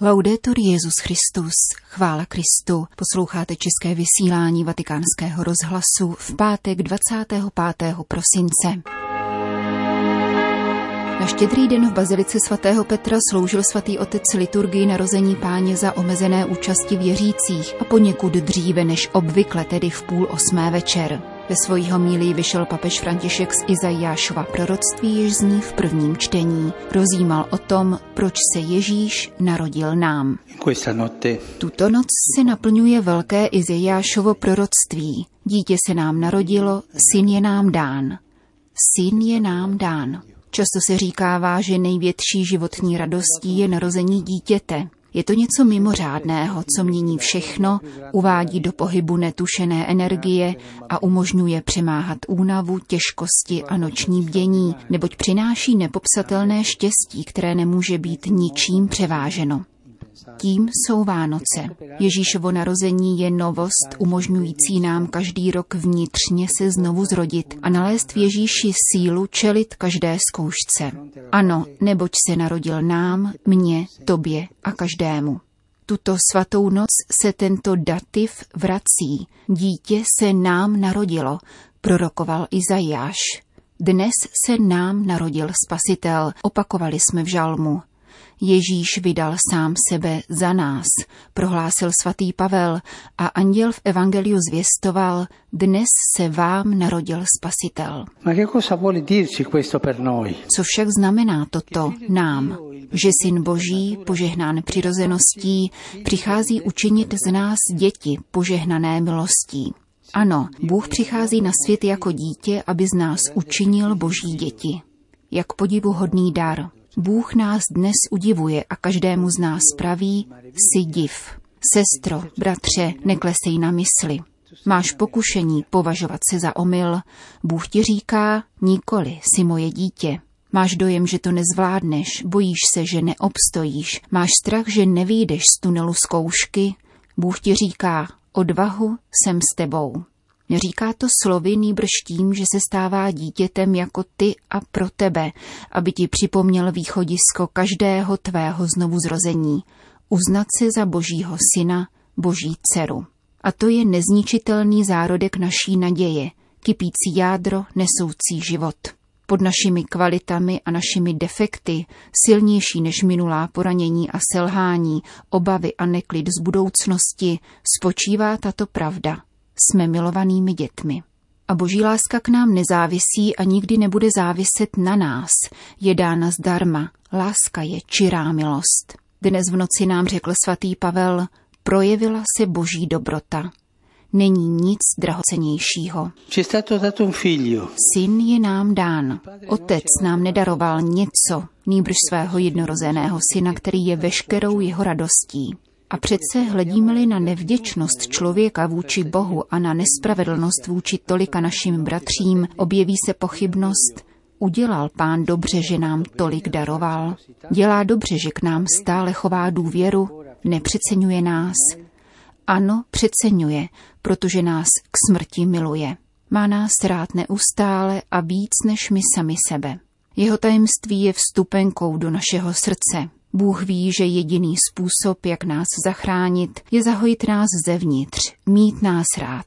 Laudetur Jezus Christus, chvála Kristu. Posloucháte české vysílání Vatikánského rozhlasu v pátek 25. prosince. Na štědrý den v Bazilice svatého Petra sloužil svatý otec liturgii narození páně za omezené účasti věřících a poněkud dříve než obvykle, tedy v půl osmé večer. Ve svojí homílii vyšel papež František z Izajášova proroctví, jež zní v prvním čtení. Rozjímal o tom, proč se Ježíš narodil nám. Tuto noc se naplňuje velké Izajášovo proroctví. Dítě se nám narodilo, syn je nám dán. Syn je nám dán. Často se říkává, že největší životní radostí je narození dítěte. Je to něco mimořádného, co mění všechno, uvádí do pohybu netušené energie a umožňuje přemáhat únavu, těžkosti a noční bdění, neboť přináší nepopsatelné štěstí, které nemůže být ničím převáženo. Tím jsou Vánoce. Ježíšovo narození je novost umožňující nám každý rok vnitřně se znovu zrodit a nalézt v Ježíši sílu čelit každé zkoušce. Ano, neboť se narodil nám, mně, tobě a každému. Tuto svatou noc se tento dativ vrací. Dítě se nám narodilo, prorokoval Izajáš. Dnes se nám narodil Spasitel, opakovali jsme v žalmu. Ježíš vydal sám sebe za nás, prohlásil svatý Pavel a anděl v evangeliu zvěstoval, dnes se vám narodil spasitel. Co však znamená toto nám? Že syn boží, požehnán přirozeností, přichází učinit z nás děti, požehnané milostí. Ano, Bůh přichází na svět jako dítě, aby z nás učinil boží děti. Jak podivuhodný dar. Bůh nás dnes udivuje a každému z nás praví, si div. Sestro, bratře, neklesej na mysli. Máš pokušení považovat se za omyl. Bůh ti říká, nikoli, si moje dítě. Máš dojem, že to nezvládneš, bojíš se, že neobstojíš, máš strach, že nevídeš z tunelu zkoušky. Bůh ti říká, odvahu jsem s tebou. Neříká to slovy nýbrž tím, že se stává dítětem jako ty a pro tebe, aby ti připomněl východisko každého tvého znovu zrození, uznat se za božího syna, boží dceru. A to je nezničitelný zárodek naší naděje, kypící jádro nesoucí život. Pod našimi kvalitami a našimi defekty, silnější než minulá poranění a selhání, obavy a neklid z budoucnosti, spočívá tato pravda – jsme milovanými dětmi. A boží láska k nám nezávisí a nikdy nebude záviset na nás. Je dána zdarma. Láska je čirá milost. Dnes v noci nám řekl svatý Pavel, projevila se boží dobrota. Není nic drahocenějšího. Syn je nám dán. Otec nám nedaroval něco, nýbrž svého jednorozeného syna, který je veškerou jeho radostí. A přece hledíme-li na nevděčnost člověka vůči Bohu a na nespravedlnost vůči tolika našim bratřím, objeví se pochybnost, udělal pán dobře, že nám tolik daroval. Dělá dobře, že k nám stále chová důvěru, nepřeceňuje nás. Ano, přeceňuje, protože nás k smrti miluje. Má nás rád neustále a víc než my sami sebe. Jeho tajemství je vstupenkou do našeho srdce, Bůh ví, že jediný způsob, jak nás zachránit, je zahojit nás zevnitř, mít nás rád.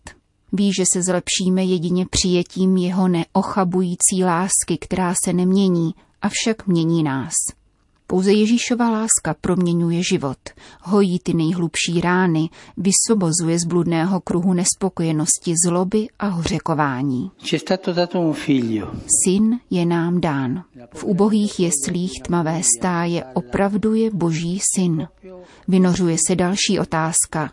Ví, že se zlepšíme jedině přijetím jeho neochabující lásky, která se nemění, avšak mění nás. Pouze Ježíšova láska proměňuje život, hojí ty nejhlubší rány, vysvobozuje z bludného kruhu nespokojenosti, zloby a hořekování. Syn je nám dán. V ubohých jeslích tmavé stáje opravdu je boží syn. Vynořuje se další otázka.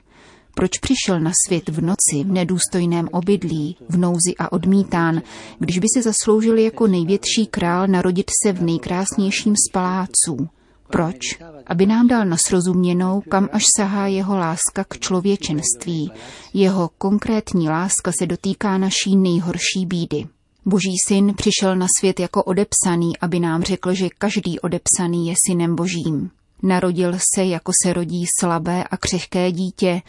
Proč přišel na svět v noci, v nedůstojném obydlí, v nouzi a odmítán, když by se zasloužil jako největší král narodit se v nejkrásnějším z paláců? Proč? Aby nám dal nasrozuměnou, kam až sahá jeho láska k člověčenství. Jeho konkrétní láska se dotýká naší nejhorší bídy. Boží syn přišel na svět jako odepsaný, aby nám řekl, že každý odepsaný je synem božím. Narodil se, jako se rodí slabé a křehké dítě,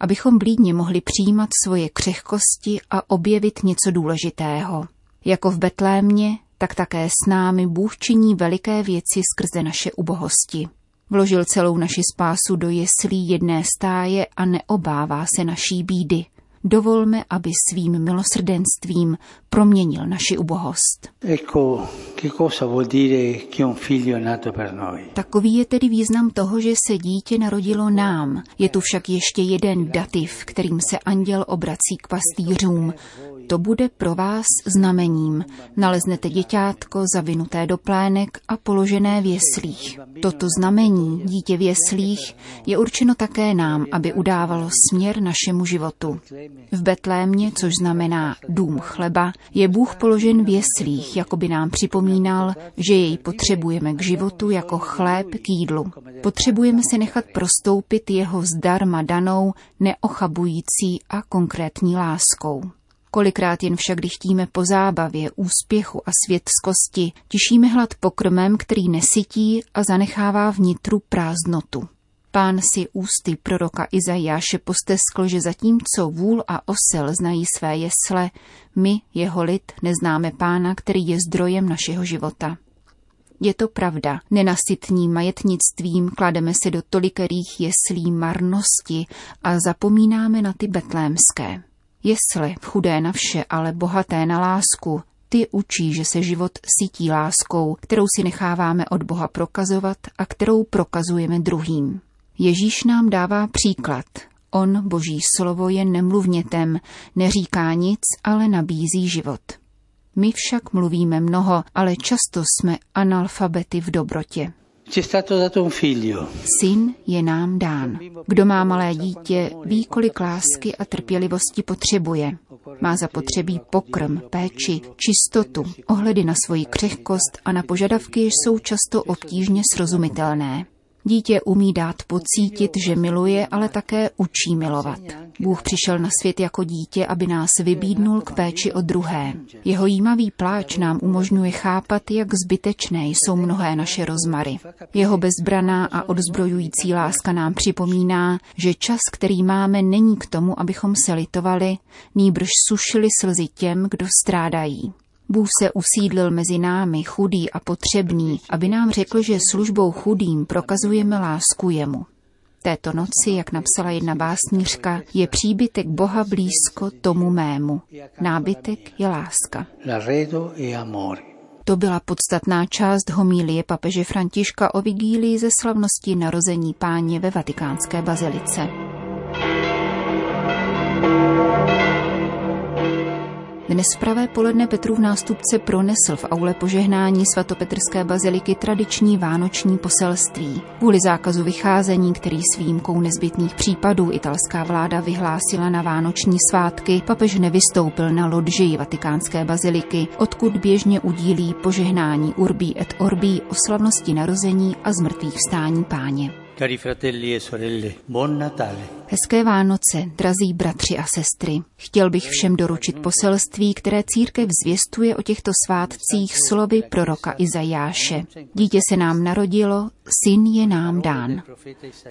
abychom blídně mohli přijímat svoje křehkosti a objevit něco důležitého. Jako v Betlémě, tak také s námi Bůh činí veliké věci skrze naše ubohosti. Vložil celou naši spásu do jeslí jedné stáje a neobává se naší bídy. Dovolme, aby svým milosrdenstvím proměnil naši ubohost. Takový je tedy význam toho, že se dítě narodilo nám. Je tu však ještě jeden dativ, kterým se anděl obrací k pastýřům. To bude pro vás znamením. Naleznete děťátko zavinuté do plének a položené v jeslích. Toto znamení, dítě v jeslích, je určeno také nám, aby udávalo směr našemu životu. V Betlémě, což znamená dům chleba, je Bůh položen v jeslích, jako by nám připomínal, že jej potřebujeme k životu jako chléb k jídlu. Potřebujeme se nechat prostoupit jeho zdarma danou, neochabující a konkrétní láskou. Kolikrát jen však dychtíme po zábavě, úspěchu a světskosti, těšíme hlad pokrmem, který nesytí a zanechává vnitru prázdnotu. Pán si ústy proroka Izajáše posteskl, že zatímco vůl a osel znají své jesle, my, jeho lid, neznáme pána, který je zdrojem našeho života. Je to pravda, nenasytním majetnictvím klademe se do tolikerých jeslí marnosti a zapomínáme na ty betlémské. Jesle, chudé na vše, ale bohaté na lásku, ty učí, že se život sytí láskou, kterou si necháváme od Boha prokazovat a kterou prokazujeme druhým. Ježíš nám dává příklad. On, boží slovo, je nemluvnětem, neříká nic, ale nabízí život. My však mluvíme mnoho, ale často jsme analfabety v dobrotě. Syn je nám dán. Kdo má malé dítě, ví, kolik lásky a trpělivosti potřebuje. Má zapotřebí pokrm, péči, čistotu, ohledy na svoji křehkost a na požadavky jsou často obtížně srozumitelné. Dítě umí dát pocítit, že miluje, ale také učí milovat. Bůh přišel na svět jako dítě, aby nás vybídnul k péči o druhé. Jeho jímavý pláč nám umožňuje chápat, jak zbytečné jsou mnohé naše rozmary. Jeho bezbraná a odzbrojující láska nám připomíná, že čas, který máme, není k tomu, abychom se litovali, nýbrž sušili slzy těm, kdo strádají. Bůh se usídlil mezi námi, chudý a potřebný, aby nám řekl, že službou chudým prokazujeme lásku jemu. Této noci, jak napsala jedna básnířka, je příbytek Boha blízko tomu mému. Nábytek je láska. To byla podstatná část homílie papeže Františka o vigílii ze slavnosti narození páně ve vatikánské bazilice. Dnes pravé poledne Petrův nástupce pronesl v aule požehnání svatopetrské baziliky tradiční vánoční poselství. Kvůli zákazu vycházení, který s výjimkou nezbytných případů italská vláda vyhlásila na vánoční svátky, papež nevystoupil na lodži vatikánské baziliky, odkud běžně udílí požehnání Urbí et Orbí o slavnosti narození a zmrtvých vstání páně. Cari fratelli e sorelle, buon Natale. Hezké Vánoce, drazí bratři a sestry. Chtěl bych všem doručit poselství, které církev zvěstuje o těchto svátcích slovy proroka Izajáše. Dítě se nám narodilo, syn je nám dán.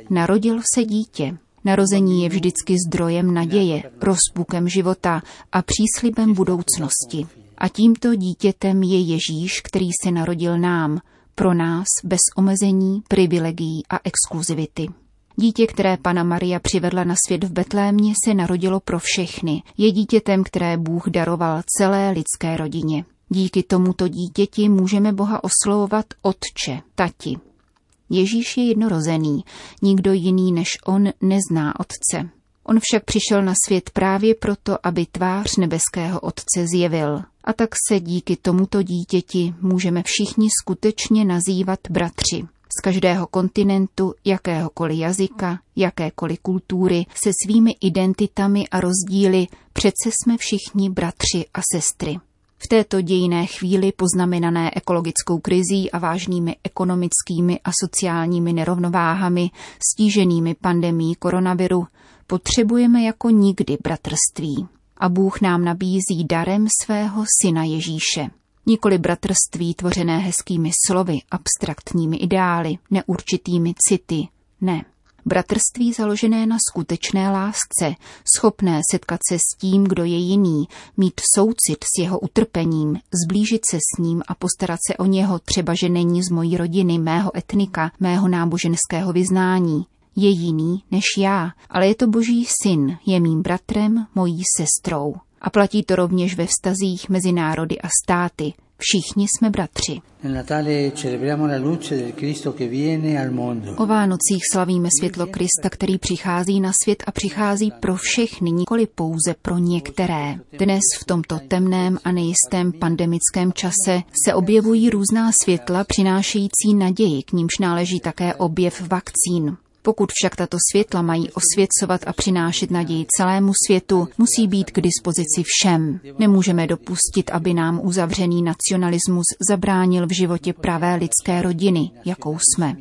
Narodil se dítě. Narození je vždycky zdrojem naděje, rozpukem života a příslibem budoucnosti. A tímto dítětem je Ježíš, který se narodil nám – pro nás bez omezení, privilegií a exkluzivity. Dítě, které pana Maria přivedla na svět v Betlémě, se narodilo pro všechny. Je dítětem, které Bůh daroval celé lidské rodině. Díky tomuto dítěti můžeme Boha oslovovat Otče, Tati. Ježíš je jednorozený, nikdo jiný než on nezná Otce. On však přišel na svět právě proto, aby tvář nebeského Otce zjevil. A tak se díky tomuto dítěti můžeme všichni skutečně nazývat bratři. Z každého kontinentu, jakéhokoliv jazyka, jakékoliv kultury, se svými identitami a rozdíly, přece jsme všichni bratři a sestry. V této dějiné chvíli poznamenané ekologickou krizí a vážnými ekonomickými a sociálními nerovnováhami, stíženými pandemí koronaviru, potřebujeme jako nikdy bratrství. A Bůh nám nabízí darem svého syna Ježíše. Nikoli bratrství tvořené hezkými slovy, abstraktními ideály, neurčitými city. Ne. Bratrství založené na skutečné lásce, schopné setkat se s tím, kdo je jiný, mít soucit s jeho utrpením, zblížit se s ním a postarat se o něho, třeba že není z mojí rodiny, mého etnika, mého náboženského vyznání. Je jiný než já, ale je to boží syn, je mým bratrem, mojí sestrou. A platí to rovněž ve vztazích mezi národy a státy. Všichni jsme bratři. O Vánocích slavíme světlo Krista, který přichází na svět a přichází pro všechny, nikoli pouze pro některé. Dnes v tomto temném a nejistém pandemickém čase se objevují různá světla přinášející naději, k nímž náleží také objev vakcín. Pokud však tato světla mají osvěcovat a přinášet naději celému světu, musí být k dispozici všem. Nemůžeme dopustit, aby nám uzavřený nacionalismus zabránil v životě pravé lidské rodiny, jakou jsme.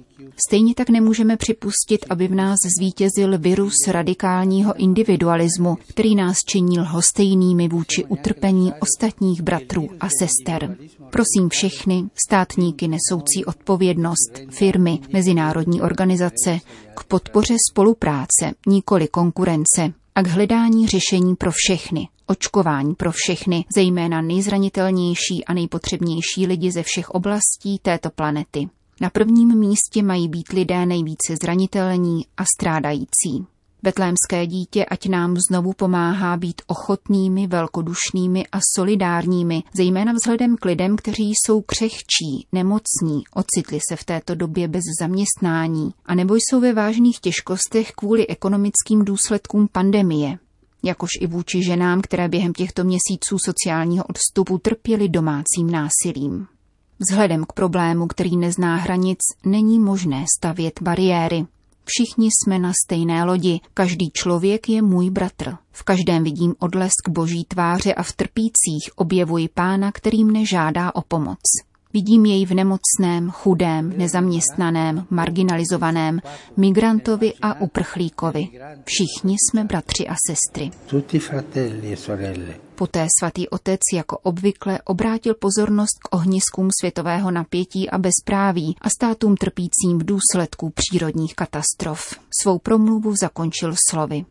Stejně tak nemůžeme připustit, aby v nás zvítězil virus radikálního individualismu, který nás činí lhostejnými vůči utrpení ostatních bratrů a sester. Prosím všechny, státníky nesoucí odpovědnost, firmy, mezinárodní organizace, k podpoře spolupráce, nikoli konkurence, a k hledání řešení pro všechny, očkování pro všechny, zejména nejzranitelnější a nejpotřebnější lidi ze všech oblastí této planety. Na prvním místě mají být lidé nejvíce zranitelní a strádající. Betlémské dítě ať nám znovu pomáhá být ochotnými, velkodušnými a solidárními, zejména vzhledem k lidem, kteří jsou křehčí, nemocní, ocitli se v této době bez zaměstnání, a nebo jsou ve vážných těžkostech kvůli ekonomickým důsledkům pandemie, jakož i vůči ženám, které během těchto měsíců sociálního odstupu trpěly domácím násilím. Vzhledem k problému, který nezná hranic, není možné stavět bariéry. Všichni jsme na stejné lodi, každý člověk je můj bratr. V každém vidím odlesk boží tváře a v trpících objevuji pána, který mne žádá o pomoc. Vidím jej v nemocném, chudém, nezaměstnaném, marginalizovaném, migrantovi a uprchlíkovi. Všichni jsme bratři a sestry. E Poté svatý otec jako obvykle obrátil pozornost k ohniskům světového napětí a bezpráví a státům trpícím v důsledku přírodních katastrof. Svou promluvu zakončil slovy.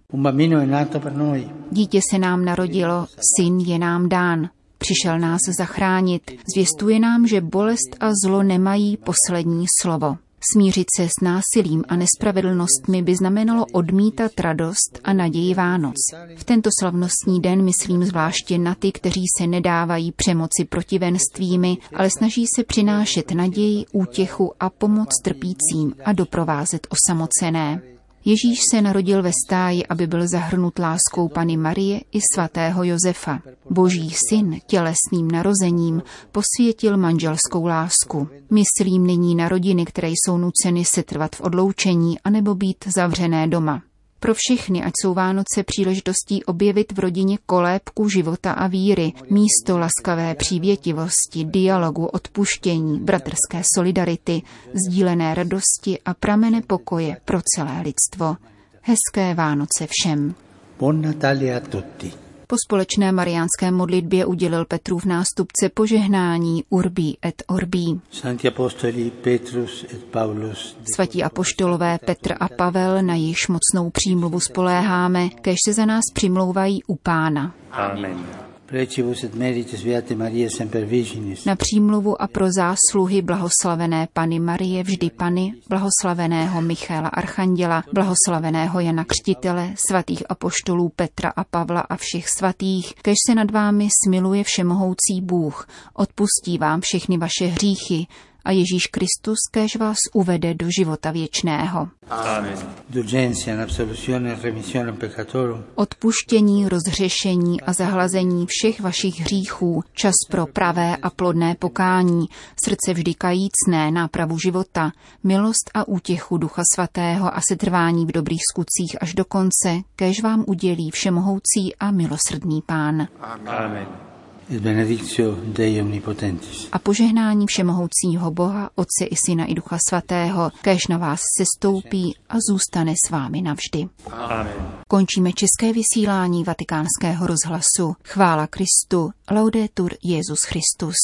Dítě se nám narodilo, syn je nám dán. Přišel nás zachránit, zvěstuje nám, že bolest a zlo nemají poslední slovo. Smířit se s násilím a nespravedlnostmi by znamenalo odmítat radost a naději Vánoc. V tento slavnostní den myslím zvláště na ty, kteří se nedávají přemoci protivenstvími, ale snaží se přinášet naději, útěchu a pomoc trpícím a doprovázet osamocené. Ježíš se narodil ve stáji, aby byl zahrnut láskou Pany Marie i svatého Josefa. Boží syn tělesným narozením posvětil manželskou lásku. Myslím nyní na rodiny, které jsou nuceny setrvat v odloučení anebo být zavřené doma. Pro všechny, ať jsou Vánoce příležitostí objevit v rodině kolébku života a víry, místo laskavé přívětivosti, dialogu, odpuštění, bratrské solidarity, sdílené radosti a pramene pokoje pro celé lidstvo. Hezké Vánoce všem. Buon Natale a tutti. Po společné mariánské modlitbě udělil Petrův nástupce požehnání Urbi et Orbi. Svatí apoštolové Petr a Pavel na již mocnou přímluvu spoléháme, kež se za nás přimlouvají u Pána. Amen. Na přímluvu a pro zásluhy blahoslavené Pany Marie, vždy Pany, blahoslaveného Michaela Archanděla, blahoslaveného Jana Křtitele, svatých apoštolů Petra a Pavla a všech svatých, kež se nad vámi smiluje všemohoucí Bůh, odpustí vám všechny vaše hříchy, a Ježíš Kristus kéž vás uvede do života věčného. Amen. Odpuštění, rozřešení a zahlazení všech vašich hříchů, čas pro pravé a plodné pokání, srdce vždy kajícné, nápravu života, milost a útěchu Ducha Svatého a setrvání v dobrých skutcích až do konce, kéž vám udělí všemohoucí a milosrdný Pán. Amen a požehnání všemohoucího Boha, Otce i Syna i Ducha Svatého, kež na vás sestoupí a zůstane s vámi navždy. Amen. Končíme české vysílání vatikánského rozhlasu. Chvála Kristu, laudetur Jezus Christus.